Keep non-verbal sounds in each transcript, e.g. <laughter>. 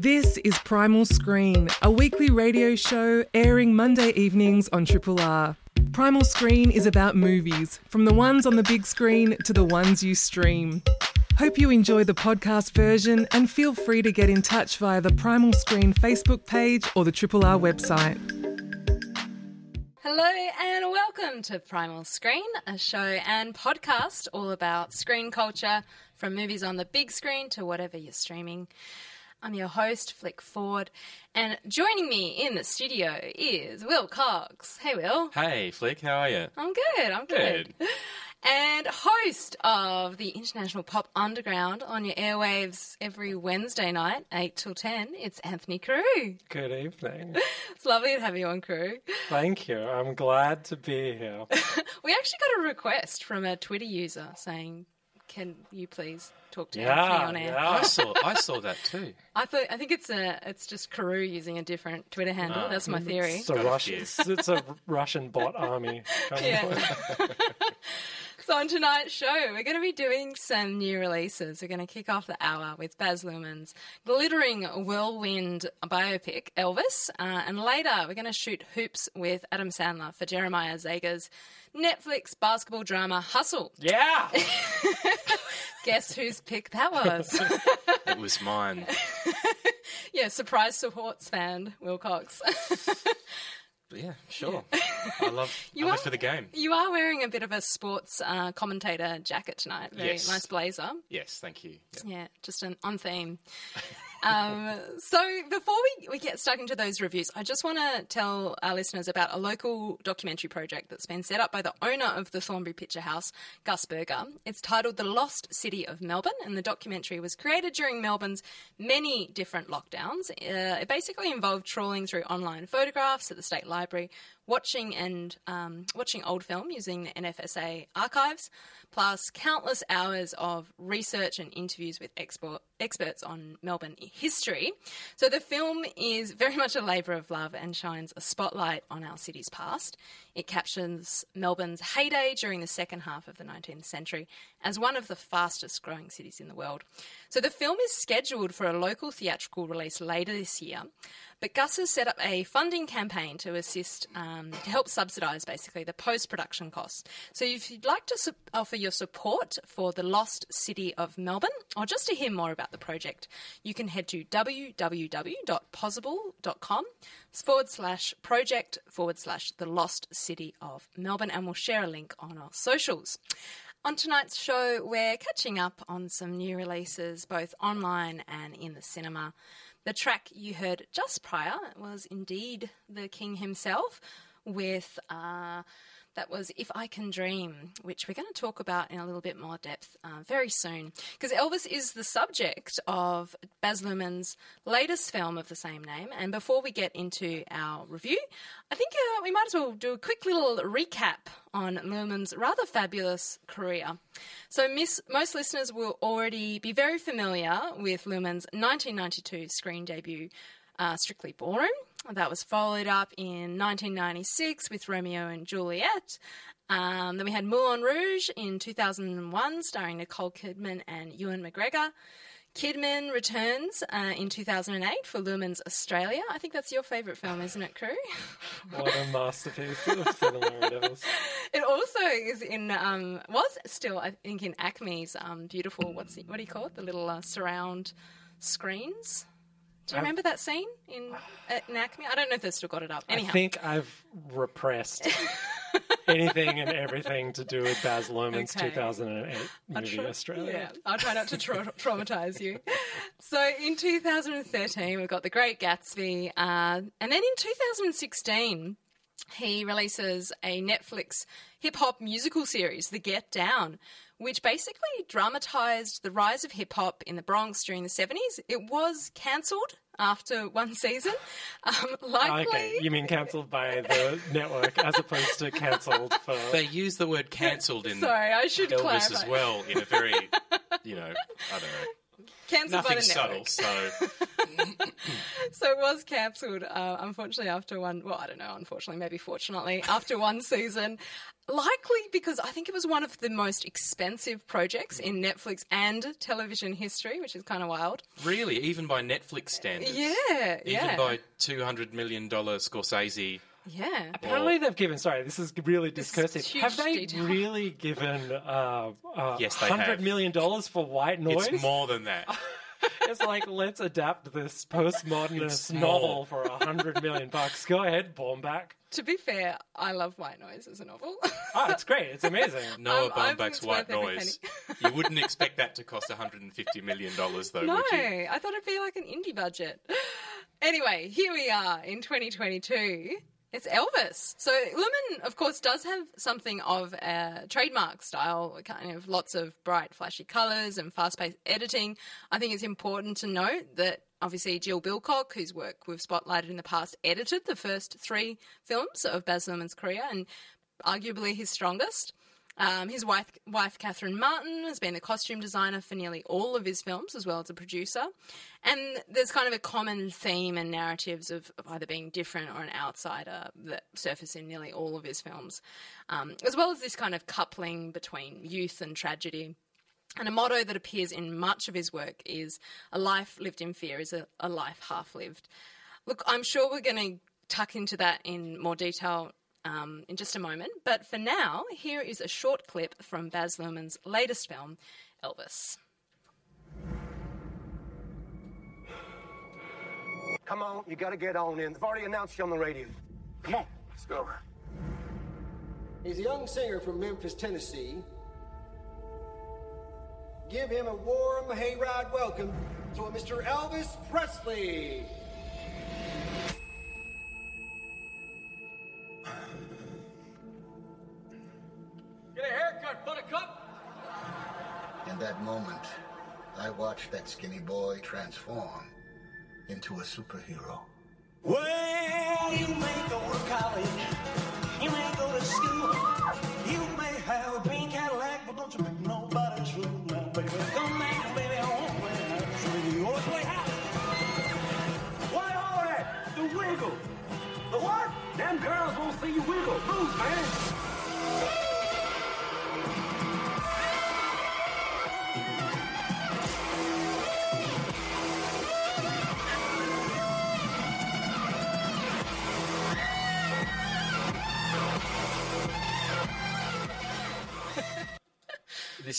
This is Primal Screen, a weekly radio show airing Monday evenings on Triple R. Primal Screen is about movies, from the ones on the big screen to the ones you stream. Hope you enjoy the podcast version and feel free to get in touch via the Primal Screen Facebook page or the Triple R website. Hello and welcome to Primal Screen, a show and podcast all about screen culture, from movies on the big screen to whatever you're streaming. I'm your host, Flick Ford, and joining me in the studio is Will Cox. Hey, Will. Hey, Flick, how are you? I'm good, I'm good. <laughs> And host of the International Pop Underground on your airwaves every Wednesday night, 8 till 10, it's Anthony Carew. Good evening. <laughs> It's lovely to have you on, Carew. Thank you. I'm glad to be here. <laughs> We actually got a request from a Twitter user saying, "Can you please talk to Yeah, Anthony on air?" yeah. I saw I saw that too. I thought I think it's a it's just Carew using a different Twitter handle. Ah. That's my theory. It's a Russian. It's, it's a Russian bot army. Yeah. <laughs> So on tonight's show, we're going to be doing some new releases. We're going to kick off the hour with Baz Luhrmann's glittering whirlwind biopic Elvis, uh, and later we're going to shoot hoops with Adam Sandler for Jeremiah Zagar's Netflix basketball drama Hustle. yeah. <laughs> Guess whose pick that was? It was mine. <laughs> yeah, surprise sports fan Will Cox. But yeah, sure. I love <laughs> You I live are- for the game. You are wearing a bit of a sports uh, commentator jacket tonight. Very Yes. nice blazer. Yes, thank you. Yeah. Yeah, just an on theme. Um, so before we, we get stuck into those reviews, I just want to tell our listeners about a local documentary project that's been set up by the owner of the Thornbury Picture House, Gus Berger. It's titled The Lost City of Melbourne, and the documentary was created during Melbourne's many different lockdowns. Uh, it basically involved trawling through online photographs at the State Library, watching and um, watching old film using the NFSA archives, plus countless hours of research and interviews with export, experts on Melbourne history. So the film is very much a labour of love and shines a spotlight on our city's past. It captures Melbourne's heyday during the second half of the 19th century as one of the fastest growing cities in the world. So the film is scheduled for a local theatrical release later this year. But Gus has set up a funding campaign to assist, um, to help subsidise basically the post production costs. So if you'd like to su- offer your support for the Lost City of Melbourne, or just to hear more about the project, you can head to www.pozible.com forward slash project forward slash the Lost City of Melbourne, and we'll share a link on our socials. On tonight's show, we're catching up on some new releases, both online and in the cinema. The track you heard just prior was indeed the King himself, with uh, that was If I Can Dream, which we're going to talk about in a little bit more depth uh, very soon. Because Elvis is the subject of Baz Luhrmann's latest film of the same name. And before we get into our review, I think uh, we might as well do a quick little recap on Luhrmann's rather fabulous career. So, miss, most listeners will already be very familiar with Luhrmann's 1992 screen debut, uh, Strictly Ballroom. That was followed up in 1996 with Romeo and Juliet. Um, then we had Moulin Rouge in 2001, starring Nicole Kidman and Ewan McGregor. Kidman returns uh, in 2008 for Luhrmann's Australia. I think that's your favourite film, isn't it, Carew? <laughs> What a masterpiece of cinema. It also is in um, was still I think in ACMI's um, beautiful what's it, what do you call it the little uh, surround screens. Do you I've- remember that scene in, <sighs> at, ACMI? I don't know if they've still got it up. Anyhow, I think I've repressed <laughs> anything and everything to do with Baz Luhrmann's Okay. 2008 I'll movie try- Australia. Yeah, I'll try not to tra- <laughs> traumatize you. So in 2013, we've got The Great Gatsby, uh, and then in 2016, he releases a Netflix hip hop musical series, The Get Down, which basically dramatized the rise of hip hop in the Bronx during the 70s. It was cancelled after one season. <laughs> Um, likely. Okay, you mean cancelled by the network as opposed to cancelled for. They use the word cancelled in Sorry, I should Elvis clarify. as well in a very, you know, I don't know. Cancelled by the subtle. network. So <laughs> So it was cancelled, uh, unfortunately, after one, well, I don't know, unfortunately, maybe fortunately, after one season. Likely because I think it was one of the most expensive projects in Netflix and television history, which is kind of wild. really, even by Netflix standards, Yeah, even yeah. by two hundred million dollar Scorsese. Yeah. Apparently, they've given. Sorry, this is really discursive. huge Have they detail. really given uh, uh, Yes, they hundred have. million dollars for white noise? It's more than that. <laughs> It's like let's adapt this postmodernist It's novel for a hundred million bucks. Go ahead, Baumbach. To be fair, I love White Noise as a novel. Oh, it's great. It's amazing. <laughs> Noah I think Baumbach's it's White worth every Noise. <laughs> you wouldn't expect that to cost 150 million dollars, though, no, would you? I thought it'd be like an indie budget. <gasps> Anyway, here we are in 2022. It's Elvis. So Luhrmann, of course, does have something of a trademark style, kind of lots of bright, flashy colours and fast-paced editing. I think it's important to note that obviously Jill Bilcock, whose work we've spotlighted in the past, edited the first three films of Baz Luhrmann's career and arguably his strongest. Um, his wife, wife, Catherine Martin, has been a costume designer for nearly all of his films, as well as a producer. And there's kind of a common theme and narratives of, of either being different or an outsider that surface in nearly all of his films, um, as well as this kind of coupling between youth and tragedy. And a motto that appears in much of his work is a life lived in fear is a, a life half lived. Look, I'm sure we're going to tuck into that in more detail um, in just a moment, but for now, here is a short clip from Baz Luhrmann's latest film, Elvis. Come on, you gotta get on in. They've already announced you on the radio. Come on, let's go. He's a young singer from Memphis, Tennessee. Give him a warm hayride welcome to a Mr. Elvis Presley. Transform into a superhero. Well, you may go to college, you may go to school, you may have a green Cadillac, but don't you make nobody's fool now, baby. Come back, baby, home, man. So you always play house. What all that? The wiggle. The what? Them girls won't see you wiggle. Move, man.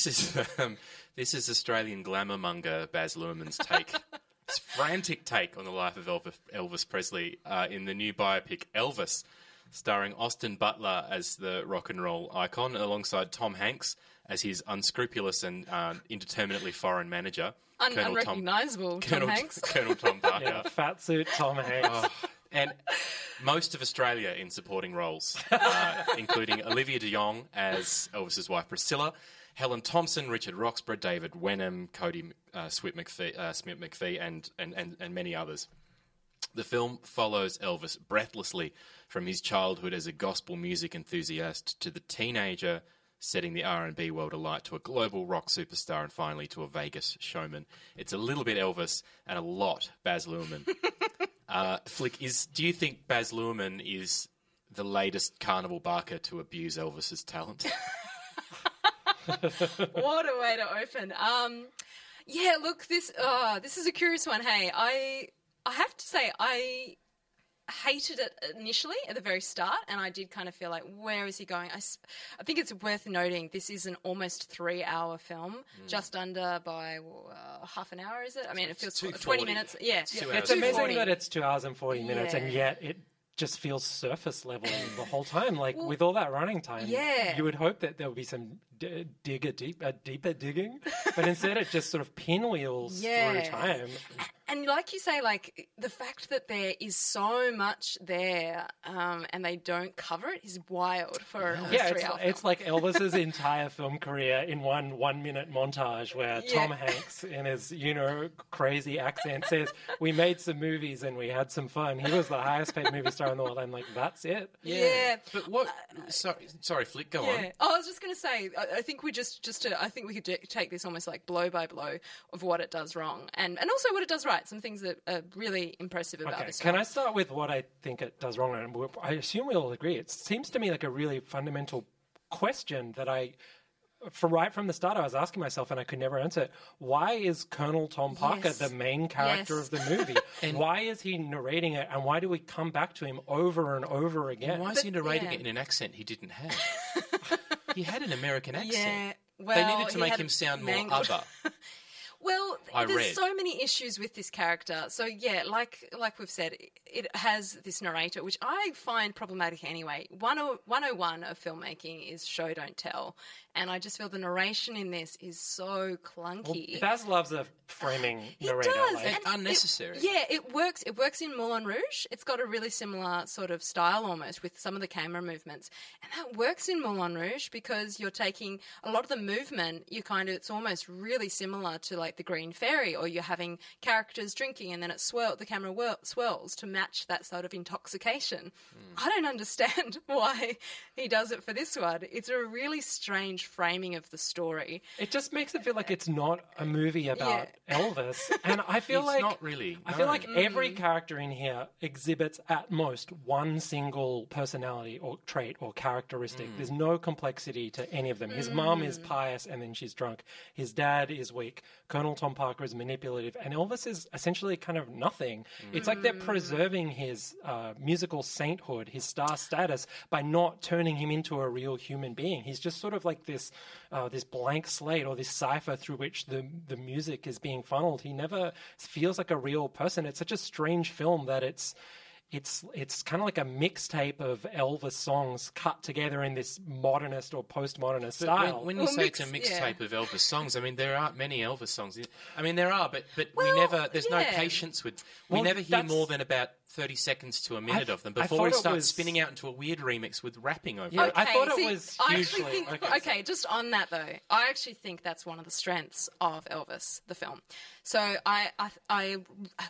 This is um, this is Australian glamour monger Baz Luhrmann's take. <laughs> His frantic take on the life of Elvis, Elvis Presley uh, in the new biopic Elvis, starring Austin Butler as the rock and roll icon, alongside Tom Hanks as his unscrupulous and uh, indeterminately foreign manager, Un- Colonel Tom, unrecognisable Tom Colonel, Hanks. <laughs> Colonel Tom <laughs> Parker. Yeah, fat suit, Tom Hanks. and most of Australia in supporting roles, uh, including Olivia DeJonge as Elvis's wife Priscilla, Helen Thomson, Richard Roxburgh, David Wenham, Kodi uh, Smith McPhee, uh, Smith McPhee and, and, and, and many others. The film follows Elvis breathlessly from his childhood as a gospel music enthusiast to the teenager setting the R&B world alight to a global rock superstar and finally to a Vegas showman. It's a little bit Elvis and a lot Baz Luhrmann. <laughs> uh, Flick, is do you think Baz Luhrmann is the latest Carnival Barker to abuse Elvis's talent? <laughs> <laughs> what a way to open. Um, yeah, look, this uh, this is a curious one. Hey, I I have to say I hated it initially at the very start, and I did kind of feel like, where is he going? I, I think it's worth noting this is an almost three hour film, just under by uh, half an hour. Is it? I mean, it feels twenty minutes. Yeah, two It's amazing that it's two hours and 40 minutes, and yet it just feels surface level <laughs> the whole time. Like, with all that running time, Yeah. you would hope that there would be some d- digger, deep, uh, deeper digging, but instead it just sort of pinwheels Yeah. through time. and like you say, like the fact that there is so much there, um, and they don't cover it is wild for a Yeah, it's, hour it's like Elvis's <laughs> entire film career in one one minute montage where Yeah. Tom Hanks, in his you know crazy accent, says, "We made some movies and we had some fun." He was the highest paid movie star in the world. I'm like, that's it. Yeah. But what? sorry, sorry, Flick. Go on. Oh, I was just going to say, I, I think we just, just to, I think we could do, take this almost like blow by blow of what it does wrong, and and also what it does right. Some things that are really impressive about Okay, this. can film. I start with what I think it does wrong? And I assume we all agree. It seems to me like a really fundamental question that I, for right from the start, I was asking myself and I could never answer it. Why is Colonel Tom Parker Yes. the main character Yes. of the movie? <laughs> and why is he narrating it? And why do we come back to him over and over again? Why is he narrating yeah. it in an accent he didn't have? <laughs> he had an American accent. Yeah. Well, they needed to make him sound more mangled- other. <laughs> Well, I there's read. so many issues with this character. So yeah, like like we've said, it has this narrator, which I find problematic anyway. 10 101 of filmmaking is show don't tell, and I just feel the narration in this is so clunky. Baz loves a framing <sighs> He narrator. does, like- and it- unnecessary. yeah, it works. It works in Moulin Rouge. It's got a really similar sort of style almost with some of the camera movements, and that works in Moulin Rouge because you're taking a lot of the movement. You kind of it's almost really similar to like the Green Fairy, or you're having characters drinking and then it swirl the camera whirl, swirls to match that sort of intoxication. Hmm. I don't understand <laughs> why he does it for this one. It's a really strange framing of the story. It just makes it feel like it's <laughs> not a movie about Elvis. And I feel It's like not really, I feel no. like every mm. character in here exhibits at most one single personality or trait or characteristic. Mm. There's no complexity to any of them. His mom is mm. pious and then she's drunk. His dad is weak. Colonel Tom Parker is manipulative, and Elvis is essentially kind of nothing. It's like they're preserving his uh, musical sainthood, his star status, by not turning him into a real human being. He's just sort of like this, uh, this blank slate or this cipher through which the the music is being funneled. He never feels like a real person. It's such a strange film that it's. It's it's kind of like a mixtape of Elvis songs cut together in this modernist or postmodernist style. When, when you Well, say mix- it's a yeah. mixtape of Elvis songs, I mean there aren't many Elvis songs. I mean there are, but but Well, we never. There's no patience with. We Well, never hear more than about thirty seconds to a minute I- of them before thought we it start was- spinning out into a weird remix with rapping over Yeah, it. I thought it see, was I actually hugely- think. okay, Okay, just on that though, I actually think that's one of the strengths of Elvis, the film. So I I, I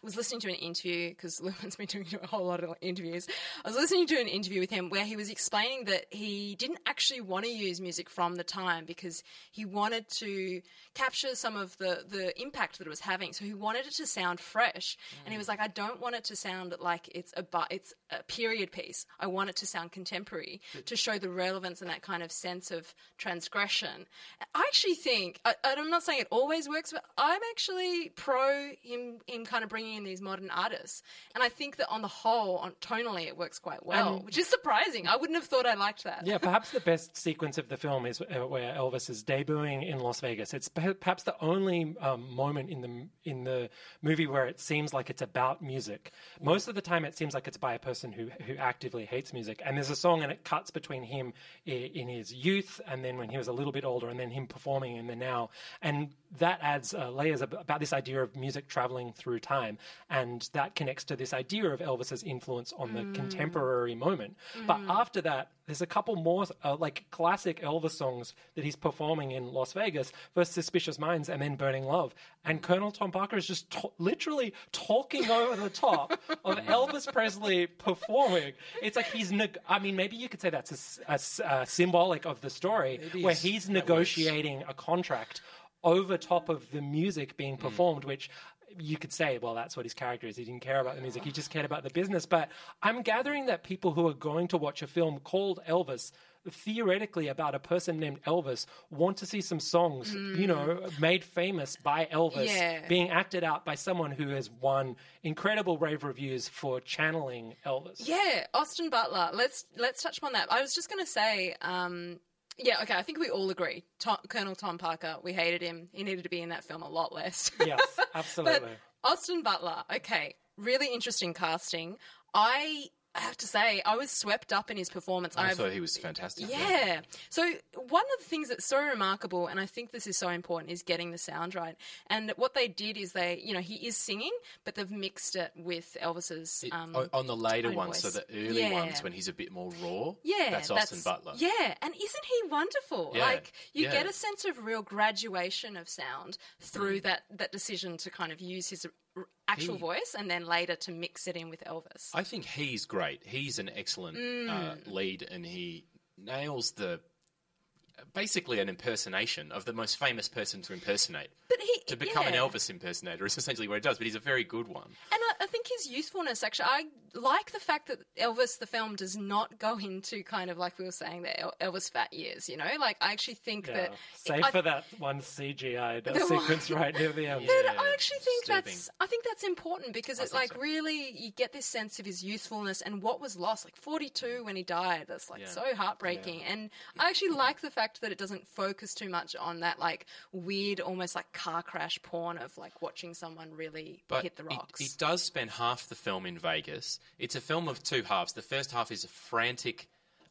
was listening to an interview because Luhrmann's been doing a whole lot of interviews. I was listening to an interview with him where he was explaining that he didn't actually want to use music from the time because he wanted to capture some of the the impact that it was having. So he wanted it to sound fresh, and he was mm. like, I don't want it to sound like it's a bu- it's a period piece. I want it to sound contemporary to show the relevance and that kind of sense of transgression. I actually think, I, I'm not saying it always works, but I'm actually pro him him kind of bringing in these modern artists, and I think that on the whole, on tonally, it works quite well, And- which is surprising. I wouldn't have thought I liked that. Yeah, perhaps the best sequence of the film is uh, where Elvis is debuting in Las Vegas. It's perhaps the only um, moment in the in the movie where it seems like it's about music. Most of the time, it seems like it's by a person who who actively hates music. And there's a song, and it cuts between him in his youth, and then when he was a little bit older, and then him performing in the now. And that adds uh, layers about this idea of music traveling through time, and that connects to this idea of Elvis's influence on the contemporary moment. But after that, there's a couple more uh, like classic Elvis songs that he's performing in Las Vegas. First, "Suspicious Minds" and then "Burning Love." And Colonel Tom Parker is just to- literally talking over the top of <laughs> Elvis Presley performing. It's like he's. Neg- I mean, maybe you could say that's a a, uh, symbolic of the story, where he's negotiating a contract over top of the music being Hmm. performed, which you could say, well, that's what his character is. He didn't care about the music. He just cared about the business. But I'm gathering that people who are going to watch a film called Elvis, theoretically about a person named Elvis, want to see some songs, you know, made famous by Elvis, Yeah. being acted out by someone who has won incredible rave reviews for channeling Elvis. Yeah, Austin Butler. Let's let's touch upon that. I was just going to say, um, yeah, okay. I think we all agree. Tom, Colonel Tom Parker. We hated him. He needed to be in that film a lot less. <laughs> Yes, absolutely. But Austin Butler, okay, really interesting casting. I I have to say, I was swept up in his performance. I I've- thought he was fantastic. yeah. So one of the things that's so remarkable, and I think this is so important, is getting the sound right. And what they did is they, you know, he is singing, but they've mixed it with Elvis's. Um, on- on the later ones, so the early Yeah. ones when he's a bit more raw. yeah, that's Austin Butler. Yeah, and isn't he wonderful? Yeah, Like you yeah. get a sense of real graduation of sound through that that decision to kind of use his actual He- voice and then later to mix it in with Elvis. I think he's great. He's an excellent Mm. uh, lead, and he nails the basically an impersonation of the most famous person to impersonate. But he To become an. Elvis impersonator is essentially what he does, but he's a very good one. And I, his youthfulness, actually, I like the fact that Elvis, the film, does not go into kind of like we were saying, the Elvis fat years, you know? Like, I actually think Yeah. that. Save I, for that one CGI The one- sequence <laughs> right near the end. But I actually think Disturbing. that's I think that's important because I it's like so. really you get this sense of his youthfulness and what was lost. Like forty two when he died, that's like Yeah. so heartbreaking. And I actually like the fact that it doesn't focus too much on that like weird, almost like car crash porn of like watching someone really But hit the it- rocks. It, does spend half the film in Vegas. It's a film of two halves. The first half is a frantic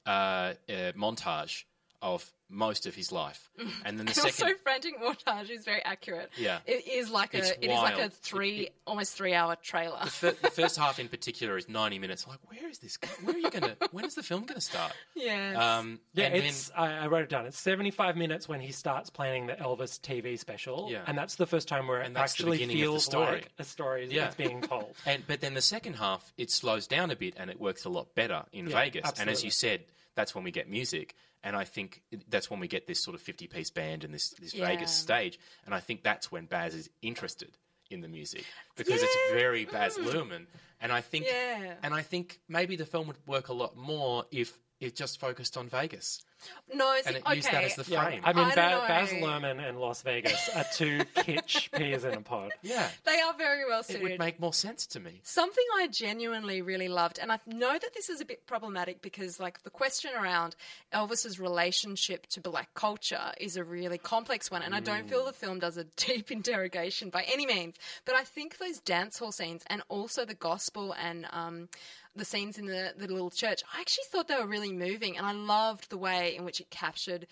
uh, uh, montage of most of his life, <laughs> and then the And also, <laughs> frantic montage is very accurate. Yeah. it is like It's a it is like a three It- it- almost three hour trailer. The, fir- the first <laughs> half in particular is 90 minutes. Like, where is this? Where are you going to? When is the film going to start? yeah, Um, Yeah, and then- it's. I, I wrote it down. It's seventy-five minutes when he starts planning the Elvis TV special, Yeah. and that's the first time where And it actually beginning of the feels story. like a story Yeah. that's being told. And but then the second half it slows down a bit and it works a lot better in Yeah, Vegas. And as you said, that's when we get music. And I think that's when we get this sort of fifty-piece band and this this Yeah. Vegas stage. And I think that's when Baz is interested in the music because Yeah. it's very Baz mm. Luhrmann. And I think Yeah. and I think maybe the film would work a lot more if it just focused on Vegas no, it's and it okay. used that as the Yeah, frame. I mean, I ba- Baz. Luhrmann and Las Vegas are two <laughs> kitsch peas in a pod. yeah, They are very well suited. it would make more sense to me. Something I genuinely really loved, and I know that this is a bit problematic because, like, the question around Elvis's relationship to black culture is a really complex one, and I don't feel the film does a <laughs> deep interrogation by any means. But I think those dance hall scenes and also the gospel and um, the scenes in the, the little church, I actually thought they were really moving, and I loved the way in which it captured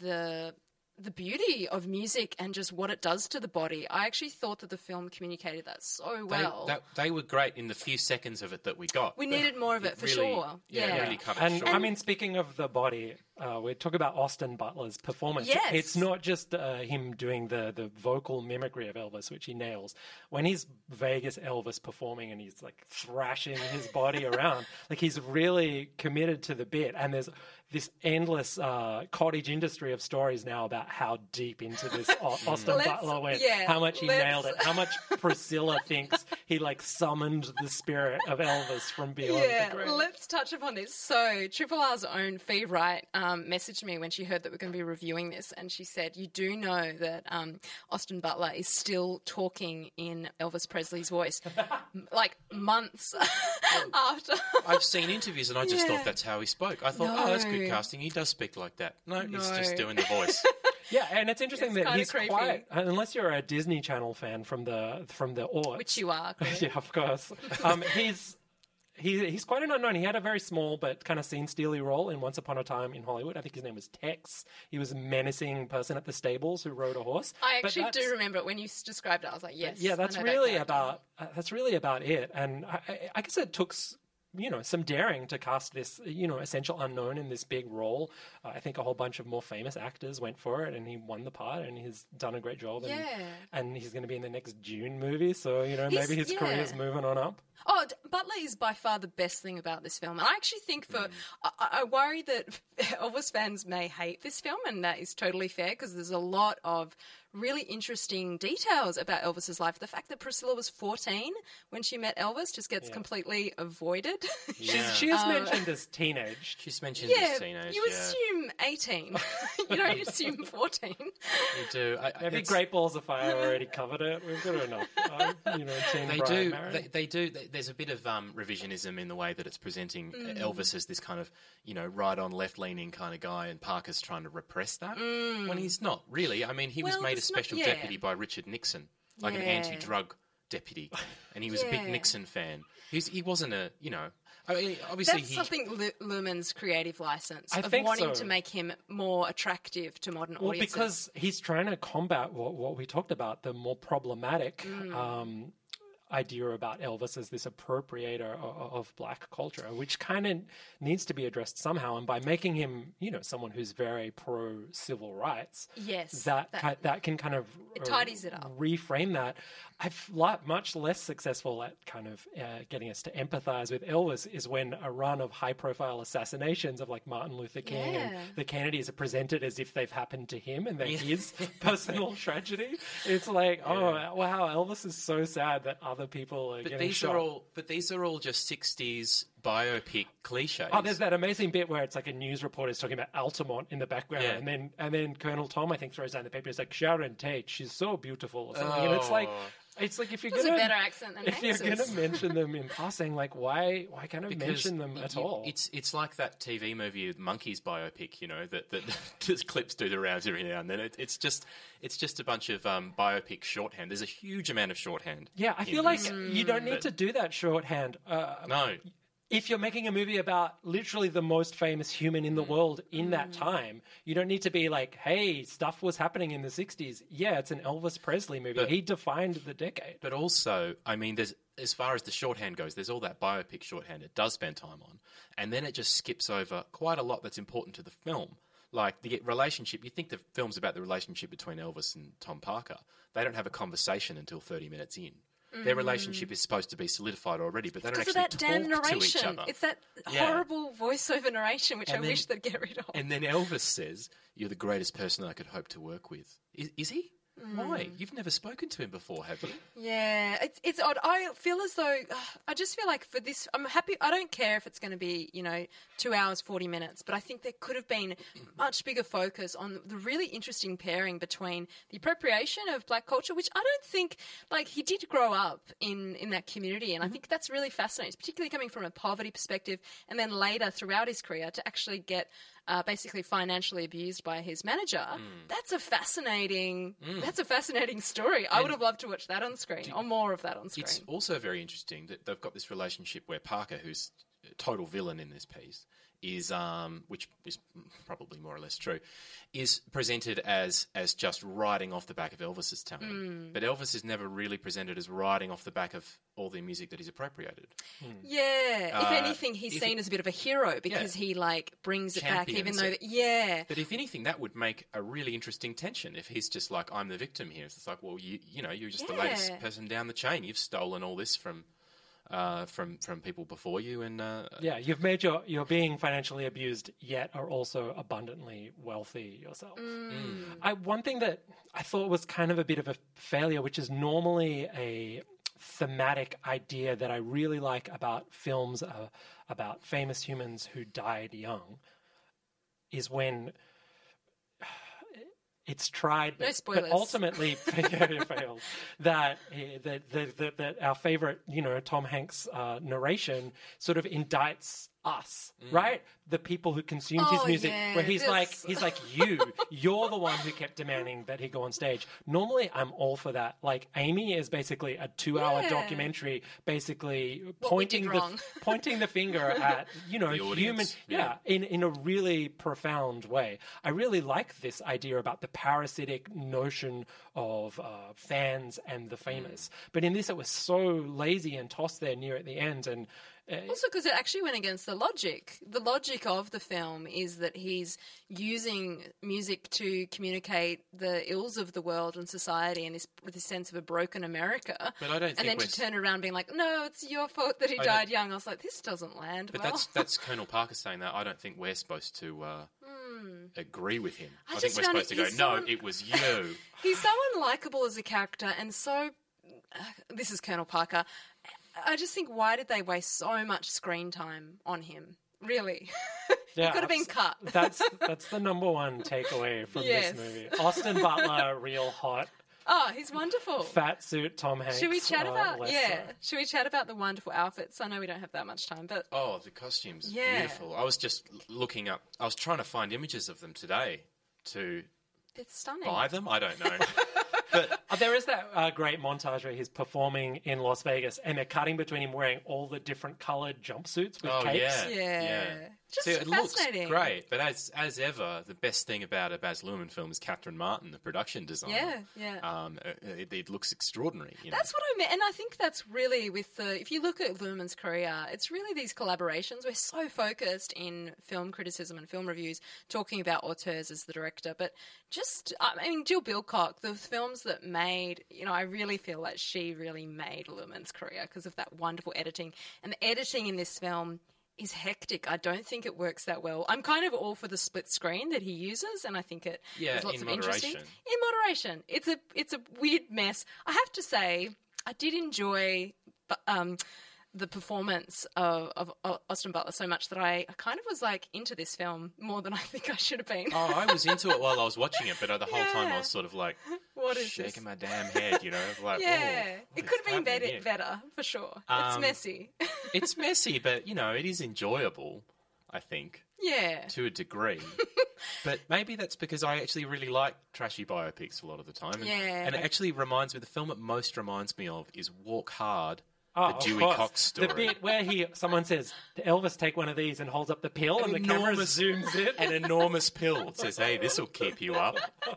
the the beauty of music and just what it does to the body. I actually thought that the film communicated that so They, well. that, they were great in the few seconds of it that we got. We needed more of it, for really- sure. Yeah, Yeah. really cut it And short. I mean, speaking of the body, uh, we talk about Austin Butler's performance. Yes. It's not just uh, him doing the, the vocal mimicry of Elvis, which he nails. When he's Vegas Elvis performing and he's like thrashing his body <laughs> around, like he's really committed to the bit. And there's this endless uh, cottage industry of stories now about how deep into this <laughs> Au- Austin Butler went, yeah, how much he let's- nailed it, how much <laughs> Priscilla thinks he like summoned the spirit of Elvis from beyond Yeah, the grave. let's touch upon this. So, Triple R's own Fee Wright um, messaged me when she heard that we're going to be reviewing this, and she said, "You do know that um, Austin Butler is still talking in Elvis Presley's voice, <laughs> like months after." I've seen interviews and I just Yeah. thought that's how he spoke. I thought, oh, that's good No. casting. He does speak like that. No, he's just doing the <laughs> voice. Yeah, and it's interesting It's that kinda he's creepy. quite unless you're a Disney Channel fan from the from the aughts. Which you are. <laughs> Chloe. yeah, of course. Um, he's he, he's quite an unknown. He had a very small but kind of scene steely role in Once Upon a Time in Hollywood. I think his name was Tex. He was a menacing person at the stables who rode a horse. I But actually that's- do remember it when you s- described it. I was like, "Yes." yeah, I that's know that really character. about uh, that's really about it. And I, I, I guess it took s- you know some daring to cast this you know essential unknown in this big role. Uh, I think a whole bunch of more famous actors went for it, and he won the part, and he's done a great job. And, Yeah. and he's going to be in the next Dune movie, so you know He's- maybe his yeah. career's moving on up. Oh, Butler is by far the best thing about this film. And I actually think for, I, I worry that <laughs> Elvis fans may hate this film, and that is totally fair because there's a lot of really interesting details about Elvis's life. The fact that Priscilla was 14 when she met Elvis just gets completely avoided. <laughs> Yeah. She is mentioned as teenage. She's mentioned yeah, as teenage. you yeah. assume 18. <laughs> you don't assume 14. You do. I, I- Maybe it's- Great Balls of Fire already covered it. We've got enough. Uh, you know, teen They do. They, they do. They, there's a bit of um, revisionism in the way that it's presenting Mm. Elvis as this kind of, you know, right on, left leaning kind of guy, and Parker's trying to repress that when he's not really. I mean, he was Mm. Made a it's not- special yeah. deputy by Richard Nixon, like an anti-drug deputy, and he was a big Nixon fan. He's, he wasn't a, you know. I mean, obviously, That's he, something Lu- Luhrmann's creative license I of think wanting so. to make him more attractive to modern Well, audiences. because he's trying to combat what, what we talked about the more problematic Mm. um, idea about Elvis as this appropriator of, of black culture, which kind of needs to be addressed somehow. And by making him, you know, someone who's very pro civil rights, Yes, that that- ki- that can kind of It uh, tidies it up. reframe that. I've like much less successful at kind of uh, getting us to empathize with Elvis is when a run of high-profile assassinations of like Martin Luther King Yeah. and the Kennedys are presented as if they've happened to him and they're his <laughs> personal tragedy. It's like, <laughs> oh wow, Elvis is so sad that other people are but getting these shot. are all, but these are all just '60s biopic cliches. Oh, there's that amazing bit where it's like a news reporter is talking about Altamont in the background, Yeah. and then and then Colonel Tom I think throws down the paper. It's like Sharon Tate, she's so beautiful, or something. And it's like, Oh. It's like if you're That's a gonna better accent than if you're gonna mention them in passing, like why why kind of Because mention them at you- all? It's it's like that TV movie, Monkees biopic, you know, that that <laughs> just clips do the rounds every now and then. It, it's just it's just a bunch of um, biopic shorthand. There's a huge amount of shorthand. yeah, I feel like this. you don't need But- to do that shorthand. Uh, no. If you're making a movie about literally the most famous human Mm. in the world in that time, you don't need to be like, hey, stuff was happening in the 60s. Yeah, it's an Elvis Presley movie. But- he defined the decade. But also, I mean, there's as far as the shorthand goes, there's all that biopic shorthand it does spend time on, and then it just skips over quite a lot that's important to the film. Like the relationship, you think the film's about the relationship between Elvis and Tom Parker. They don't have a conversation until 30 minutes in. Their mm. relationship is supposed to be solidified already, but they don't actually that damn talk to each other. It's that Yeah. horrible voiceover narration, which And I then- wish they'd get rid of. And then Elvis says, "You're the greatest person I could hope to work with." Is, is he? Why? Mm. You've never spoken to him before, have you? <laughs> Yeah, it's it's odd. I feel as though <sighs> I just feel like for this, I'm happy. I don't care if it's going to be you know two hours forty minutes, but I think there could have been <clears throat> much bigger focus on the really interesting pairing between the appropriation of black culture, which I don't think like he did grow up in in that community, and I mm-hmm. think that's really fascinating, particularly coming from a poverty perspective, and then later throughout his career to actually get. Uh, basically, financially abused by his manager. That's a fascinating. That's a fascinating story. I would have loved to watch that on screen, or more of that on screen. It's also very interesting that they've got this relationship where Parker, who's a total villain in this piece, is um, which is probably more or less true, is presented as as just riding off the back of Elvis's talent. But Elvis is never really presented as riding off the back of all the music that he's appropriated. Yeah. If Uh, anything, he's if seen it- as a bit of a hero because he like brings it back, even though it. that, yeah. But if anything, that would make a really interesting tension. If he's just like, "I'm the victim here," it's like, well, you you know, you're just the latest person down the chain. You've stolen all this from. Uh, from from people before you, and uh, Yeah, you've made your you're being financially abused, yet are also abundantly wealthy yourself. I one thing that I thought was kind of a bit of a failure, which is normally a thematic idea that I really like about films uh, about famous humans who died young, is when it's tried, No but, spoilers. but ultimately <laughs> <laughs> failed. That, eh, that, that, that, that our favorite, you know, Tom Hanks uh, narration sort of indicts us, right? The people who consumed his Oh, music, yeah, where he's this- like, he's like, you, you're the one who kept demanding that he go on stage. Normally, I'm all for that. Like, Amy is basically a two-hour Yeah. documentary, basically What pointing the pointing the finger <laughs> at you know The human, yeah, yeah. in in a really profound way. I really like this idea about the parasitic notion of uh, fans and the famous. But in this, it was so lazy and tossed there near at the end, and. Uh, Also, because it actually went against the logic. The logic of the film is that he's using music to communicate the ills of the world and society, and this with this sense of a broken America. But I don't and think then to turn around being like, "No, it's your fault that he I died young." I was like, "This doesn't land But well." that's that's Colonel Parker saying that. I don't think we're supposed to uh, agree with him. Hmm. I I, think we're supposed to go. he's No, it was you. <laughs> He's so unlikable as a character, and so. Uh, this is Colonel Parker. I just think, why did they waste so much screen time on him? Really, <laughs> he could have been cut. <laughs> That's that's the number one takeaway from Yes. this movie. Austin Butler, <laughs> real hot, Oh, he's wonderful. fat suit Tom Hanks. Should we chat uh, about less yeah? Should we chat about the wonderful outfits? I know we don't have that much time, but Oh, the costumes, Yeah. beautiful. I was just looking up. I was trying to find images of them today to it's stunning. buy them. I don't know. Uh, there is that uh, great montage where he's performing in Las Vegas, and they're cutting between him wearing all the different coloured jumpsuits with Oh capes. yeah, Yeah. Just See, it looks great, but as as ever, the best thing about a Baz Luhrmann film is Catherine Martin, the production designer. Yeah, yeah. Um, it, it looks extraordinary. You know? That's what I meant, and I think that's really with the. If you look at Luhrmann's career, it's really these collaborations. We're so focused in film criticism and film reviews, talking about auteurs as the director, but just, I mean, Jill Bilcock, the films that made, you know, I really feel like she really made Luhrmann's career because of that wonderful editing, and the editing in this film. Is hectic. I don't think it works that well. I'm kind of all for the split screen that he uses, and I think it Yeah, there's lots of interesting in moderation. It's a it's a weird mess. I have to say, I did enjoy um, the performance of, of, of Austin Butler so much that I, I kind of was like into this film more than I think I should have been. Oh, I was into it while I was watching it, but uh, the whole time I was sort of like <laughs> what is shaking this? my damn head, you know, like yeah, "Whoa, what it could have been better, here?" better for sure. it's Um, messy. <laughs> It's messy, but you know, it is enjoyable. I think yeah. to a degree. <laughs> but maybe that's because I actually really like trashy biopics a lot of the time. And, Yeah. and it actually reminds me, the film it most reminds me of is Walk Hard, Oh, the Dewey course. Cox story. The bit where he, someone says, "Elvis, take one of these," and holds up the pill, and the camera zooms in. An enormous pill says, "Hey, this will keep you up." <laughs>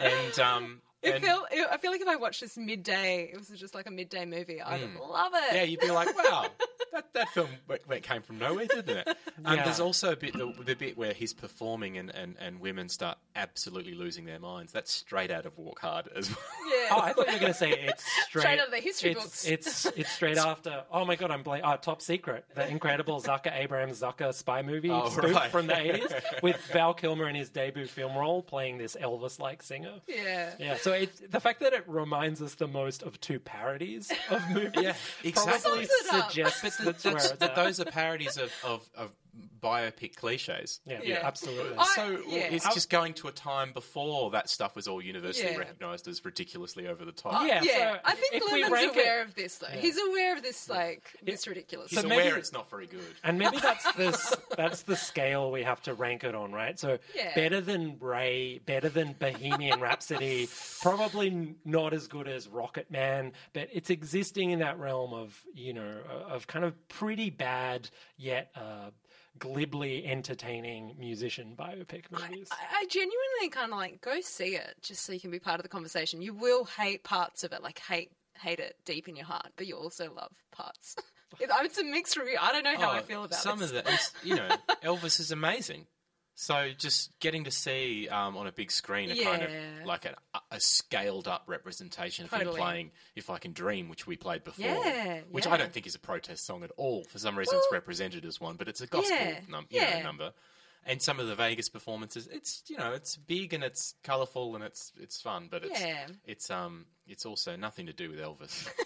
And um, It and- feel, I feel like if I watched this midday, it was just like a midday movie, I'd Mm. love it. yeah, you'd be like, <laughs> "Wow, that, that film went, went- came from nowhere, didn't it?" <laughs> Um, Yeah. There's also a bit the, the bit where he's performing and, and, and women start absolutely losing their minds. That's straight out of Walk Hard as well. Yeah. Oh, I thought you were going to say it's <laughs> straight, Straight out of the history it's, books. It's it's straight after. Oh my god, I'm bla- oh, Top Secret, the incredible Zucker Abrams Zucker spy movie Oh, spoof right. from the 80s with Val Kilmer in his debut film role playing this Elvis-like singer. yeah. Yeah, so it, the fact that it reminds us the most of two parodies of movies Yeah, exactly. probably Sums it up. suggests But that's, th- that's, that those are parodies of, of, of biopic cliches. Yeah, Yeah. absolutely. I- So yeah. it's just going to a time before that stuff was all universally Yeah. recognised as ridiculously over the top. Yeah, Yeah, so I think if we Luhrmann's rank it- aware of this, though. He's aware of this, like, it's ridiculous. He's So aware maybe- it's not very good. And maybe that's the <laughs> that's the scale we have to rank it on, right? So Yeah. better than Ray, better than Bohemian <laughs> Rhapsody, probably not as good as Rocket Man, but it's existing in that realm of you know uh, of kind of pretty bad yet uh, glibly entertaining musician biopic movies. I, I genuinely kind of like go see it just so you can be part of the conversation. You will hate parts of it, like hate hate it deep in your heart, but you also love parts. <laughs> It's a mixed review. I don't know how I Oh, feel about it. some this. of the, it's- you know, <laughs> Elvis is amazing. So just getting to see um, on a big screen a kind of like a, a scaled up representation of him playing "If I Can Dream," which we played before, Yeah, which yeah. I don't think is a protest song at all. For some reason, it's represented as one, but it's a gospel Yeah, num- you yeah. know, number. And some of the Vegas performances, it's you know, it's big and it's colourful and it's it's fun, but it's Yeah. it's um it's also nothing to do with Elvis. <laughs>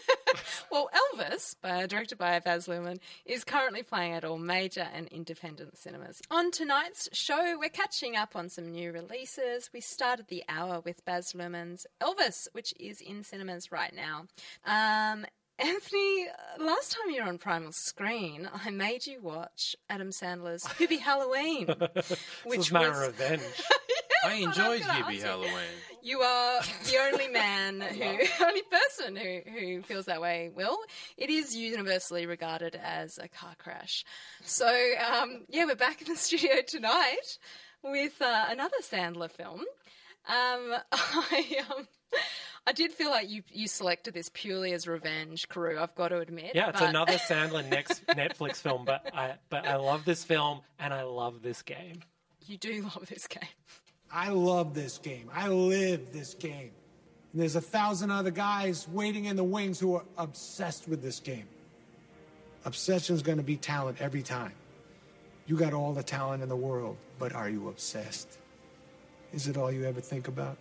Well, Elvis, by, directed by Baz Luhrmann, is currently playing at all major and independent cinemas. On tonight's show, we're catching up on some new releases. We started the hour with Baz Luhrmann's Elvis, which is in cinemas right now. Um, Anthony, uh, last time you were on Primal Screen, I made you watch Adam Sandler's Hubie Halloween, <laughs> this which was my was revenge. <laughs> I enjoyed gonna Hubie ask you. Halloween. You are the only man <laughs> who, only person who, who feels that way, Will. It is universally regarded as a car crash. So, um, yeah, we're back in the studio tonight with uh, another Sandler film. Um, I, um, I did feel like you, you selected this purely as revenge, Carew, I've got to admit. Yeah, it's but- another <laughs> Sandler next Netflix film, but I but I love this film and I love this game. You do love this game. I love this game. I live this game. And there's a thousand other guys waiting in the wings who are obsessed with this game. Obsession's gonna be talent every time. You got all the talent in the world, but are you obsessed? Is it all you ever think about?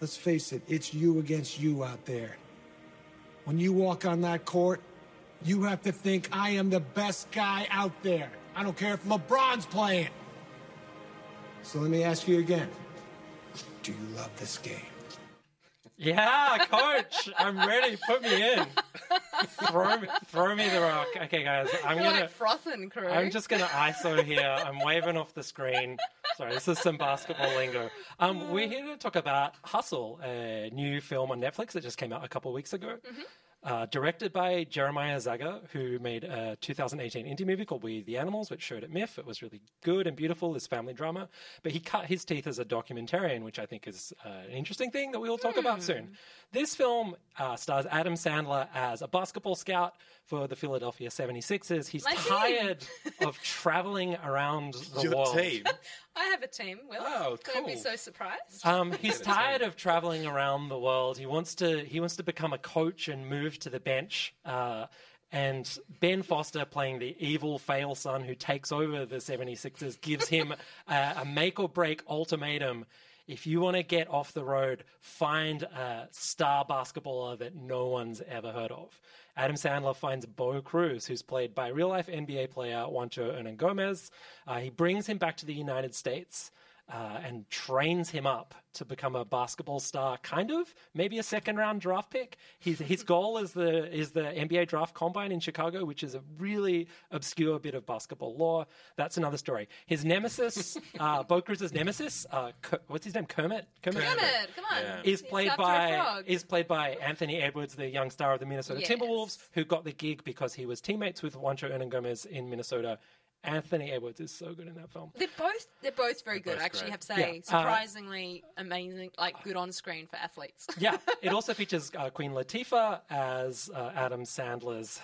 Let's face it, it's you against you out there. When you walk on that court, you have to think I am the best guy out there. I don't care if LeBron's playing. So let me ask you again. Do you love this game? Yeah, coach, I'm ready. Put me in. throw me, throw me the rock. Okay, guys, I'm You're gonna. like frothing crew. I'm just to ISO here. I'm waving off the screen. Sorry, this is some basketball lingo. Um, we're here to talk about Hustle, a new film on Netflix that just came out a couple of weeks ago. Uh, directed by Jeremiah Zagar, who made a 2018 indie movie called We the Animals, which showed at MIFF. It was really good and beautiful, this family drama. But he cut his teeth as a documentarian, which I think is uh, an interesting thing that we will talk about soon. This film uh, stars Adam Sandler as a basketball scout for the Philadelphia 76ers. He's My tired of traveling around the Your world. team. <laughs> I have a team. Will Oh, Don't be so surprised. Um, he's <laughs> tired of traveling around the world. He wants to. He wants to become a coach and move to the bench. Uh, and Ben Foster, playing the evil fail son who takes over the 76ers, gives him <laughs> a, a make or break ultimatum. If you want to get off the road, find a star basketballer that no one's ever heard of. Adam Sandler finds Bo Cruz, who's played by real life NBA player Juancho Hernangómez. Uh, he brings him back to the United States uh, and trains him up to become a basketball star, kind of maybe a second round draft pick. His his <laughs> goal is the is the NBA draft combine in Chicago, which is a really obscure bit of basketball lore. That's another story. His nemesis, <laughs> uh, Bo Cruz's nemesis, uh, Ker- what's his name? Kermit. Kermit. Kermit, come on. Yeah. Is played by is played by Anthony Edwards, the young star of the Minnesota Yes. Timberwolves, who got the gig because he was teammates with Juancho Hernangómez in Minnesota. Anthony Edwards is so good in that film. They're both they're both very good. both I actually great. have to say, Yeah. Uh, surprisingly amazing, like good on screen for athletes. yeah, <laughs> it also features uh, Queen Latifah as uh, Adam Sandler's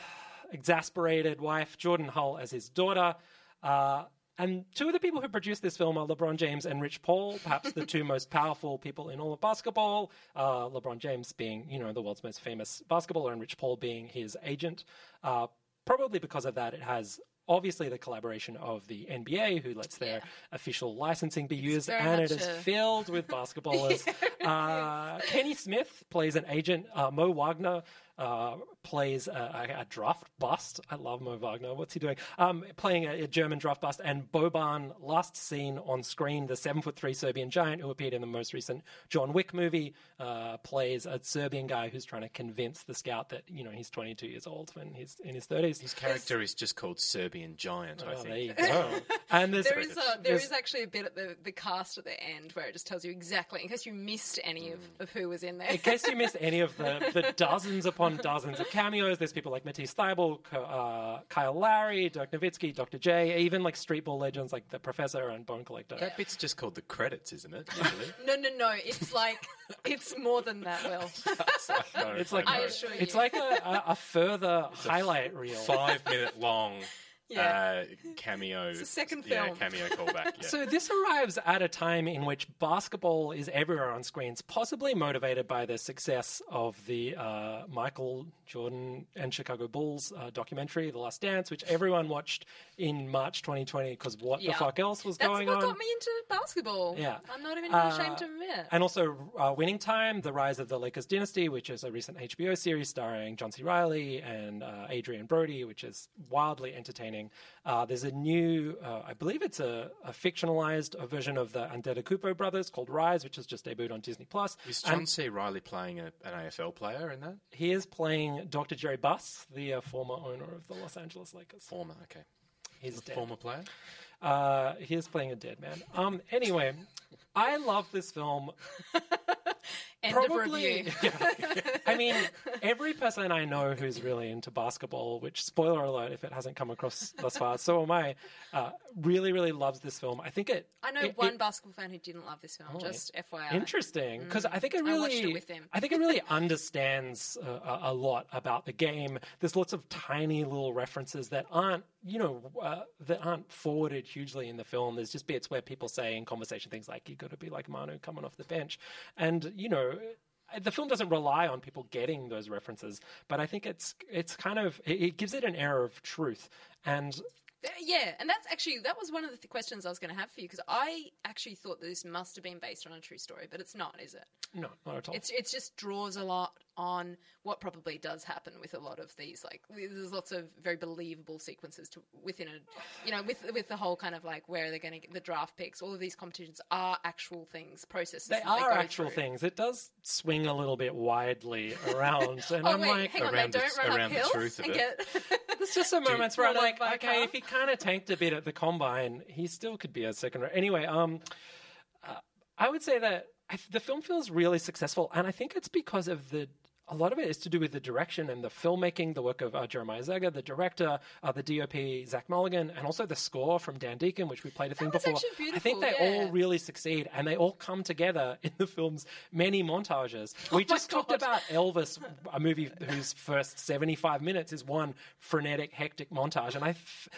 exasperated wife, Jordan Hull as his daughter. Uh, and two of the people who produced this film are LeBron James and Rich Paul, perhaps the two <laughs> most powerful people in all of basketball. Uh, LeBron James being, you know, the world's most famous basketballer, and Rich Paul being his agent. Uh, probably because of that, it has obviously the collaboration of the NBA, who lets their official licensing be used, and it is a- filled with basketballers. <laughs> uh, Kenny Smith plays an agent. Uh, Mo Wagner uh, plays a, a, a draft bust. I love Mo Wagner. What's he doing? Um, playing a, a German draft bust. And Boban, last seen on screen, the seven foot three Serbian giant who appeared in the most recent John Wick movie, uh, plays a Serbian guy who's trying to convince the scout that you know he's 22 years old when he's in his 30s. His character is just called Serbian Giant, I Oh, think. there you go. <laughs> And there's, There is a, there there's- is actually a bit at the, the cast at the end where it just tells you exactly, in case you missed any of, of who was in there. in case you missed any of the, the <laughs> dozens upon dozens of cameos, there's people like Matisse Thybulle, K- uh, Kyle Lowry, Dirk Nowitzki, Dr. J, even like streetball legends like the Professor and Bone Collector. That bit's just called the credits, isn't it? <laughs> Usually. No, no, no. It's like it's more than that. Will <laughs> No, It's like I I know. assure you. it's like a, a, a further highlight reel. five minute long Yeah. uh, cameo. It's a second Yeah, film. cameo <laughs> callback. Yeah. So this arrives at a time in which basketball is everywhere on screens, possibly motivated by the success of the uh, Michael Jordan and Chicago Bulls uh, documentary, The Last Dance, which everyone watched in March 2020 because what Yeah. the fuck else was That's going on? That's what got me into basketball. Yeah. I'm not even Uh, ashamed to admit. And also uh, Winning Time, The Rise of the Lakers Dynasty, which is a recent HBO series starring John C. Reilly and uh, Adrien Brody, which is wildly entertaining. Uh, there's a new, uh, I believe it's a, a fictionalized uh, version of the Antetokounmpo brothers called Rise, which has just debuted on Disney Plus. is John And C. Reilly playing a, an AFL player in that? he is playing Dr. Jerry Buss, the uh, former owner of the Los Angeles Lakers. Former, okay. He's dead. Former player? Uh, he is playing a dead man. Um, anyway, I love this film <laughs> End probably. review. <laughs> Yeah. I mean, every person I know who's really into basketball, which spoiler alert if it hasn't come across thus far, so am I, uh, really, really loves this film. I think it. I know it- one it- basketball fan who didn't love this film. just FYI. Interesting, because I think it I really, watched it with him. I think it really understands uh, a, a lot about the game. There's lots of tiny little references that aren't, you know, uh, that aren't forwarded hugely in the film. There's just bits where people say in conversation things like you've got to be like Manu coming off the bench," and you know. The film doesn't rely on people getting those references, but I think it's it's kind of it, gives it an air of truth, and Uh, Yeah, and that's actually that was one of the th- questions I was going to have for you because I actually thought that this must have been based on a true story, but it's not, is it? No, not at all. It's it's just draws a lot on what probably does happen with a lot of these. Like there's lots of very believable sequences to within a, you know, with with the whole kind of like where are they're going to get the draft picks. All of these competitions are actual things, processes. They that are go actual through. things. It does swing a little bit widely around, <laughs> and Oh I'm wait, like, hang on, around they the- don't run around up the truth of it. get. <laughs> There's just some moments where I'm like, okay, car. if he kind of tanked a bit at the combine, he still could be a second. row. Anyway, um, uh, I would say that I, the film feels really successful, and I think it's because of the. A lot of it is to do with the direction and the filmmaking, the work of uh, Jeremiah Zagar, the director, uh, the DOP Zak Mulligan, and also the score from Dan Deacon, which we played a thing before. I think they beautiful, all really succeed, and they all come together in the film's many montages. We Oh just talked about Elvis, a movie whose first 75 minutes is one frenetic, hectic montage. And I, f-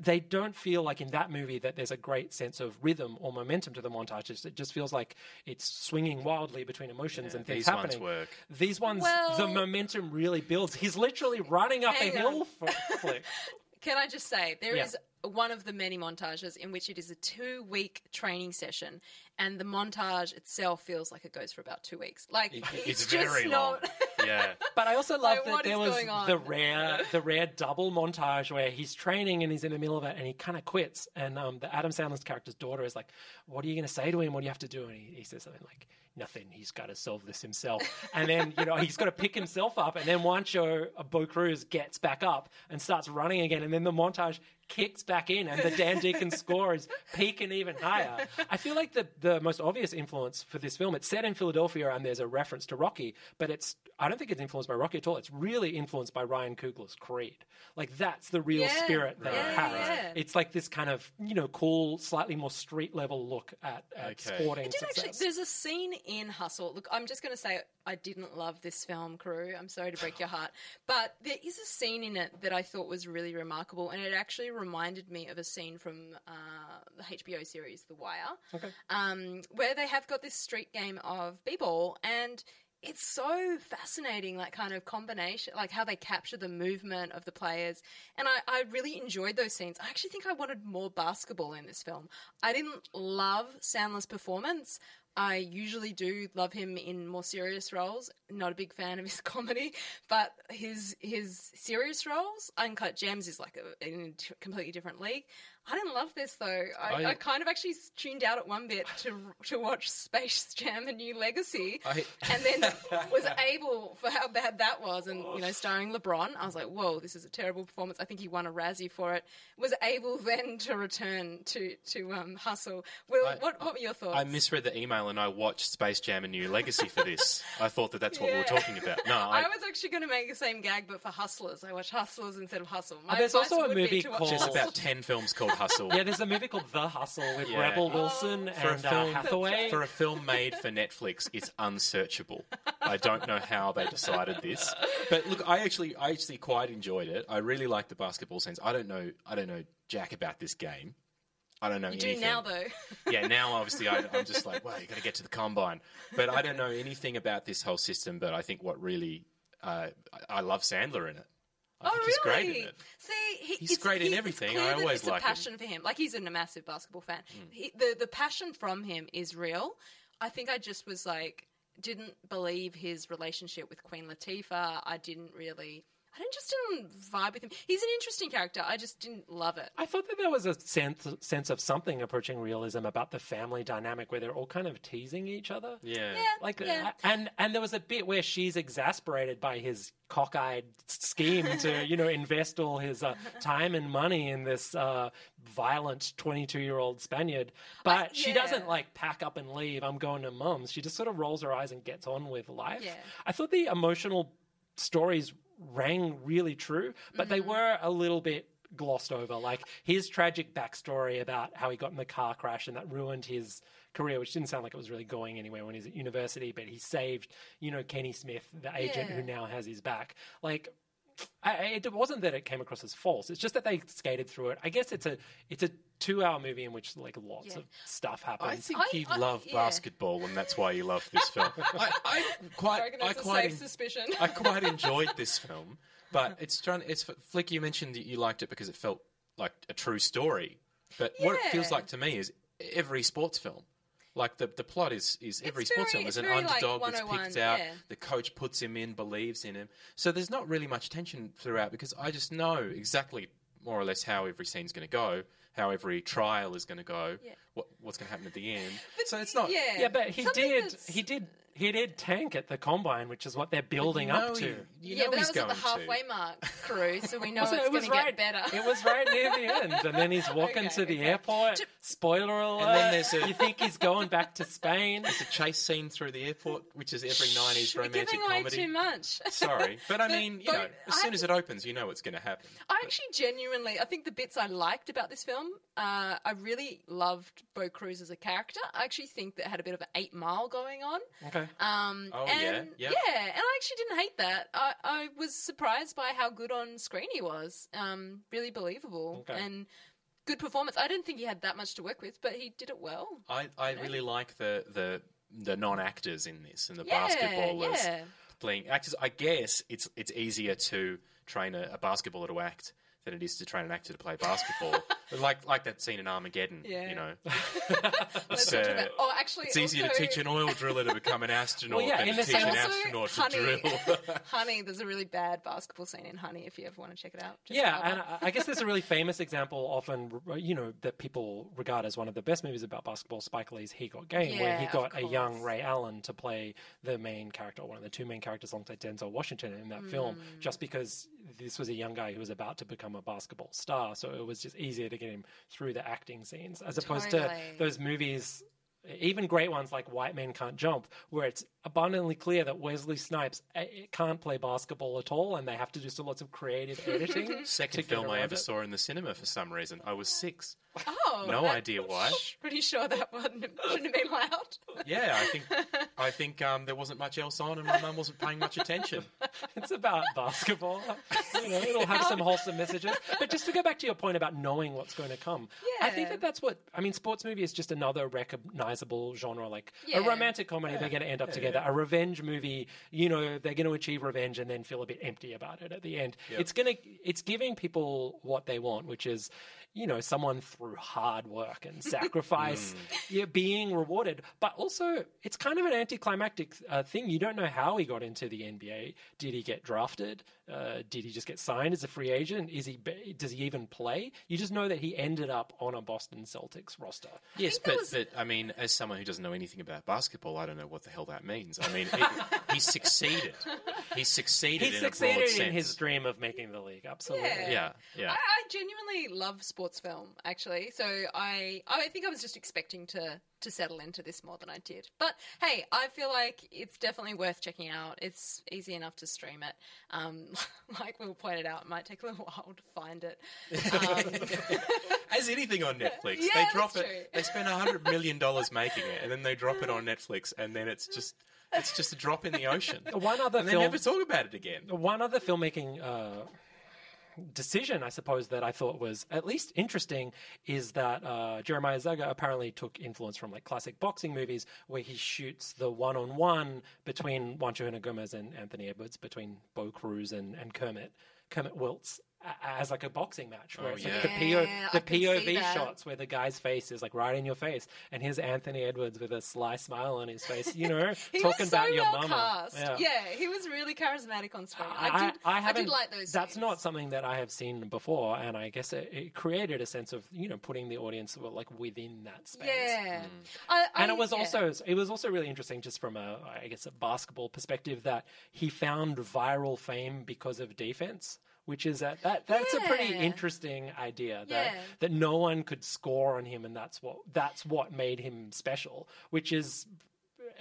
they don't feel like in that movie that there's a great sense of rhythm or momentum to the montages. It just feels like it's swinging wildly between emotions and things these ones happening. work. These ones, the momentum really builds. He's literally running up Hang a on. hill f- flick. <laughs> Can I just say there is Yeah. One of the many montages in which it is a two-week training session, and the montage itself feels like it goes for about two weeks. Like It- it's, it's just very long. not. Yeah. <laughs> But I also love Like, that there was the rare, the rare double montage where he's training and he's in the middle of it and he kind of quits. And um, the Adam Sandler's character's daughter is like, "What are you going to say to him? What do you have to do?" And he, he says something like, "Nothing. He's got to solve this himself." And then you know he's got to pick himself up. And then Juancho uh, Bo Cruz gets back up and starts running again. And then the montage kicks back in, and the Dan Deacon <laughs> score is peaking even higher. I feel like the the most obvious influence for this film. It's set in Philadelphia, and there's a reference to Rocky, but it's I don't think it's influenced by Rocky at all. It's really influenced by Ryan Coogler's Creed. Like that's the real Yeah, spirit that yeah, it has. yeah. It's like this kind of you know cool, slightly more street level look at, at Okay. sporting I did success. actually. There's a scene in Hustle. Look, I'm just going to say I didn't love this film, crew. I'm sorry to break your heart, but there is a scene in it that I thought was really remarkable, and it actually reminded me of a scene from uh, the HBO series The Wire, Okay. um, where they have got this street game of b-ball and. It's so fascinating, like kind of combination, like how they capture the movement of the players. And I, I really enjoyed those scenes. I actually think I wanted more basketball in this film. I didn't love Sandler's performance. I usually do love him in more serious roles. Not a big fan of his <laughs> comedy, but his his serious roles, Uncut Gems, is like a, in a completely different league. I didn't love this though. I, I- I kind of actually tuned out at one bit to to watch Space Jam: A New Legacy, I- and then was able for how bad that was, and you know, starring LeBron. I was like, whoa, this is a terrible performance. I think he won a Razzie for it. Was able then to return to to um, Hustle. Will, I- what what were your thoughts? I misread the email and I watched Space Jam: A New Legacy for this. <laughs> I thought that that's what we were talking about. No, I, I, was actually going to make the same gag, but for Hustlers. I watched Hustlers instead of Hustle. My there's also a movie called- there's Hustle. about ten films called Hustle. yeah, there's a movie called The Hustle with Yeah. Rebel Wilson For a and uh, film- Hathaway. For a film made for Netflix, it's unsearchable. I don't know how they decided this, but look, I actually, I actually quite enjoyed it. I really like the basketball scenes. I don't know, I don't know jack about this game. I don't know You do anything. now, though. <laughs> yeah, now obviously I, I'm just like, well, you got to get to the combine. But I don't know anything about this whole system. But I think what really, uh, I I love Sandler in it. I oh, really? he's great in it. See, he, He's great in everything. It's I always it's like a him. passion for him. Like he's a massive basketball fan. Hmm. He, the the passion from him is real. I think I just was like didn't believe his relationship with Queen Latifah. I didn't really. I didn't just didn't vibe with him. He's an interesting character. I just didn't love it. I thought that there was a sense sense of something approaching realism about the family dynamic where they're all kind of teasing each other. Yeah. Yeah, Like yeah. and and there was a bit where she's exasperated by his cockeyed scheme to <laughs> you know invest all his uh, time and money in this uh, violent 22 year old Spaniard but she yeah. doesn't like pack up and leave I'm going to mum's she just sort of rolls her eyes and gets on with life Yeah. I thought the emotional stories rang really true but they mm-hmm. were a little bit glossed over. Like his tragic backstory about how he got in the car crash and that ruined his career which didn't sound like it was really going anywhere when he was at university but he saved you know kenny smith the agent who now has his back. Like I, I- it wasn't that it came across as false it's just that they skated through it i guess it's a it's a two hour movie in which like lots Yeah. of stuff happens I think you I- love yeah. basketball, and that's why you love this film. I, <laughs> I I quite, reckon I that's a quite, safe en- suspicion. I quite <laughs> enjoyed this film, but it's trying. It's Flick. You mentioned that you liked it because it felt like a true story. But what it feels Yeah. like to me is every sports film. Like the the plot is is every It's sports very- film is an very, like, underdog that's picked out. yeah. The coach puts him in, believes in him. So there's not really much tension throughout because I just know exactly more or less how every scene's going to go, how every trial is going to go, Yeah. what what's going to happen at the end. so it's not. yeah, Yeah, but he Something did. that's- He did. He did tank at the combine, which is what they're building you up know to. he- you yeah, know but he's that was at the going to. halfway mark, crew, so we know <laughs> Also, it's it was going to get better. It was right near the end, and then he's <laughs> walking Okay, to the okay. airport. Spoiler alert! then there's a- you think he's going back to Spain? It's a chase scene through the airport, which is every '90s We're romantic giving away comedy. too much. <laughs> Sorry, but I mean, you know, as I- soon as it opens, you know what's going to happen. I actually genuinely, I think the bits I liked about this film, uh, I really loved Bo Cruz as a character. I actually think that had a bit of an eight mile going on. Okay. Um, Oh, yeah, and, yeah. and I actually didn't hate that. I, I was surprised by how good on screen he was. Um, really believable Okay. and good performance. I didn't think he had that much to work with, but he did it well. I, I really like the the the non actors in this and the Yeah, basketballers yeah. playing actors. I guess it's it's easier to train a, a basketballer to act than it is to train an actor to play basketball. <laughs> like like that scene in Armageddon. Yeah. You know, <laughs> <laughs> Let's It's, uh, oh, actually, it's easier to also- teach an oil driller to become an astronaut Well, yeah, than in to the teach same- an Also, astronaut to Honey, drill. <laughs> Honey, there's a really bad basketball scene in Honey if you ever want to check it out. Just Yeah, and I- I guess there's a really famous example, often you know, that people regard as one of the best movies about basketball. Spike Lee's He Got Game, where he Yeah, got a young course. Ray Allen to play the main character, one of the two main characters alongside Denzel Washington in that film, Mm. just because this was a young guy who was about to become a basketball star. So it was just easier to get him through the acting scenes, as opposed to those movies. Even great ones like White Men Can't Jump, where it's abundantly clear that Wesley Snipes eh, can't play basketball at all, and they have to do so lots of creative editing. <laughs> Second film I ever it. saw in the cinema for some reason. I was six. oh, No idea why. <laughs> Pretty sure that one shouldn't have been allowed. <laughs> Yeah, I think I think um, there wasn't much else on, and my mum wasn't paying much attention. It's about basketball. You know, it'll have some wholesome messages. But just to go back to your point about knowing what's going to come, yeah. I think that that's what I mean. Sports movie is just another recognizable genre, like Yeah. a romantic comedy. They're going to end up together. A revenge movie, you know, they're going to achieve revenge and then feel a bit empty about it at the end. It's going to, it's giving people what they want, which is. You know, someone through hard work and <laughs> sacrifice, yeah, being rewarded. But also, it's kind of an anticlimactic uh, thing. You don't know how he got into the NBA. Did he get drafted? Uh, did he just get signed as a free agent? Is he? Does he even play? You just know that he ended up on a Boston Celtics roster. Yes, but, was- but I mean, as someone who doesn't know anything about basketball, I don't know what the hell that means. I mean, it, <laughs> he succeeded. He succeeded. He in a broad succeeded in sense. his dream of making the league. Absolutely. Yeah. Yeah, yeah. I, I genuinely love sports film, actually. So I, I think I was just expecting to to settle into this more than I did. But hey, I feel like it's definitely worth checking out. It's easy enough to stream it. Um, <laughs> like Will pointed out, it might take a little <laughs> while to find it. Um, <laughs> As anything on Netflix, Yeah, they that's drop it. true. They spend a hundred million dollars making it, and then they drop it on Netflix, and then it's just it's just a drop in the ocean. One other and they never talk about it again. One other filmmaking uh, decision, I suppose, that I thought was at least interesting is that uh, Jeremiah Zagar apparently took influence from like classic boxing movies where he shoots the one on one between Juancho Gomez and Anthony Edwards, between Bo Cruz and, and Kermit. Kermit Wilts as like a boxing match where Oh, it's like yeah. the, PO, the I can see POV shots where the guy's face is like right in your face and here's Anthony Edwards with a sly smile on his face you know <laughs> he talking was so about your well mama cast. Yeah. he was really charismatic on screen. I, did. I, haven't- did like those. That's scenes. not something that I have seen before, and I guess it, it created a sense of you know putting the audience like within that space. Yeah, mm. I, I, And it was yeah. also it was also really interesting just from a I guess a basketball perspective that he found viral fame because of defense. Which is that, that that's a pretty interesting idea that Yeah. that no one could score on him and that's what that's what made him special. Which is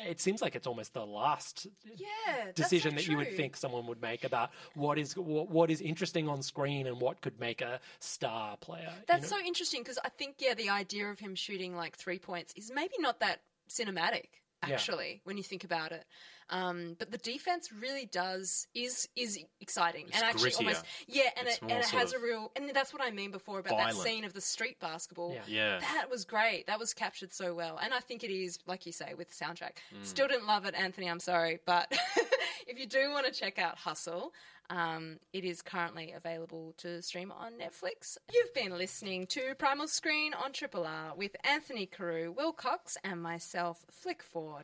it seems like it's almost the last Yeah, decision so that you would think someone would make about what is what, what is interesting on screen and what could make a star player. you That's know? so interesting because I think yeah, the idea of him shooting like three points is maybe not that cinematic. Yeah. Actually, when you think about it, um, but the defense really does is is exciting It's and actually grittier. almost yeah, and It's it and it has a real and that's what I mean before about violent. that scene of the street basketball. Yeah. Yeah. That was great. That was captured so well, and I think it is like you say with the soundtrack. Mm. Still didn't love it, Anthony. I'm sorry, but <laughs> if you do want to check out Hustle, Um, it is currently available to stream on Netflix. You've been listening to Primal Screen on Triple R with Anthony Carew, Will Cox, and myself, Flick Ford.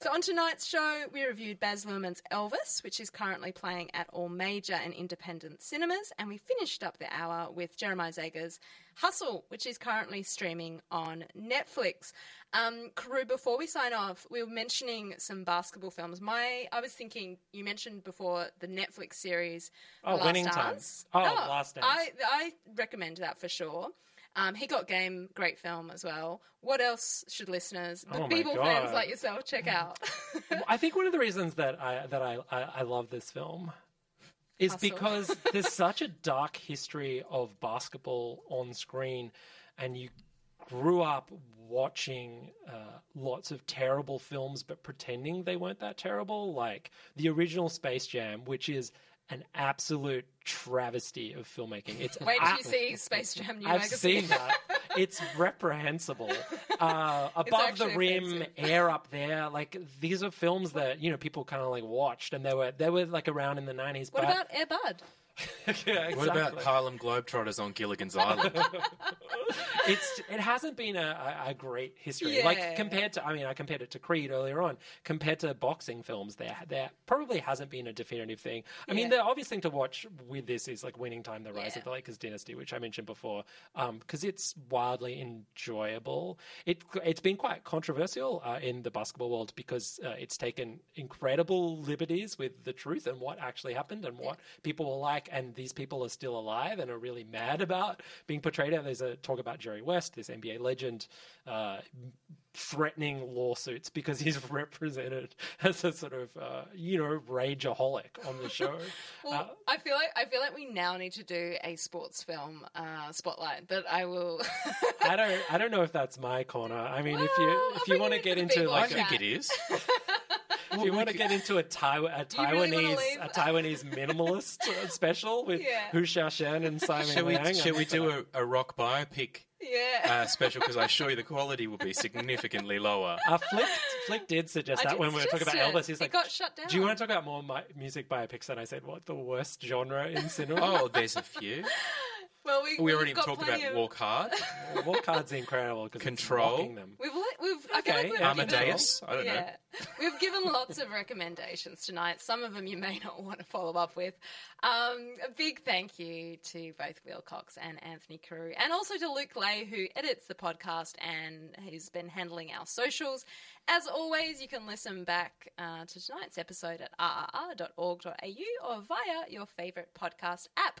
So on tonight's show, we reviewed Baz Luhrmann's Elvis, which is currently playing at all major and independent cinemas, and we finished up the hour with Jeremiah Zagar's Hustle, which is currently streaming on Netflix. Um, Carew, before we sign off, we were mentioning some basketball films. My, I was thinking you mentioned before the Netflix series. Oh, Last Winning Time. Dance. Oh, Last Dance. I, I recommend that for sure. Um, he got game, great film as well. What else should listeners, Oh my Beeble fans like yourself, check out? I think one of the reasons that I that I, I, I love this film is Hustle. because <laughs> there's such a dark history of basketball on screen, and you grew up watching uh, lots of terrible films, but pretending they weren't that terrible, like the original Space Jam, which is an absolute travesty of filmmaking. It's Wait till you see Space Jam New I've Magazine. seen that. It's <laughs> reprehensible. Uh, above the rim, offensive. <laughs> air up there. Like these are films that you know people kind of like watched, and they were they were like around in the nineties. What about Air Bud? <laughs> yeah, What about. Harlem Globetrotters on Gilligan's Island? <laughs> it's it hasn't been a, a, a great history. Yeah. Like compared to, I mean, I compared it to Creed earlier on. Compared to boxing films, there there probably hasn't been a definitive thing. I mean, the obvious thing to watch with this is like Winning Time: The Rise Yeah. of the Lakers Dynasty, which I mentioned before, because it's wildly enjoyable. It it's been quite controversial uh, in the basketball world because uh, it's taken incredible liberties with the truth and what actually happened and what people were like, and these people are still alive and are really mad about being portrayed. And there's a talk about Jerry West, this NBA legend, uh, threatening lawsuits because he's <laughs> represented as a sort of uh, you know rageaholic on the show. <laughs> Well, Uh, I feel like I feel like we now need to do a sports film uh, spotlight, but I will. I don't I don't know if that's my corner. I mean, if you if I'll you want to get in for the into big I like one. a, think it is. If you want to get into a, Taiwan, a you really Taiwanese a Taiwanese minimalist uh, <laughs> special with Yeah. Hou Hsiao-hsien and Simon Shall we, Liang, shall I'm we do a, a rock biopic yeah. uh, special? Because I assure you the quality will be <laughs> significantly lower. Uh, Flick, Flick did suggest I that did when we were talking about it. Elvis. He's It like, got shut Do you want to talk about more mi- music biopics? And I said, what the worst genre in cinema? Oh, there's a few. <laughs> well, we We already got talked about of- Walk Hard, Walk Hard's incredible because Control. It's them. We've, li- we've I Okay, like we've yeah. given- I don't know. We've given lots of recommendations tonight. Some of them you may not want to follow up with. Um, a big thank you to both Will Cox and Anthony Carew, and also to Luke Lay, who edits the podcast and he's been handling our socials. As always, you can listen back uh, to tonight's episode at rrr.org.au or via your favourite podcast app.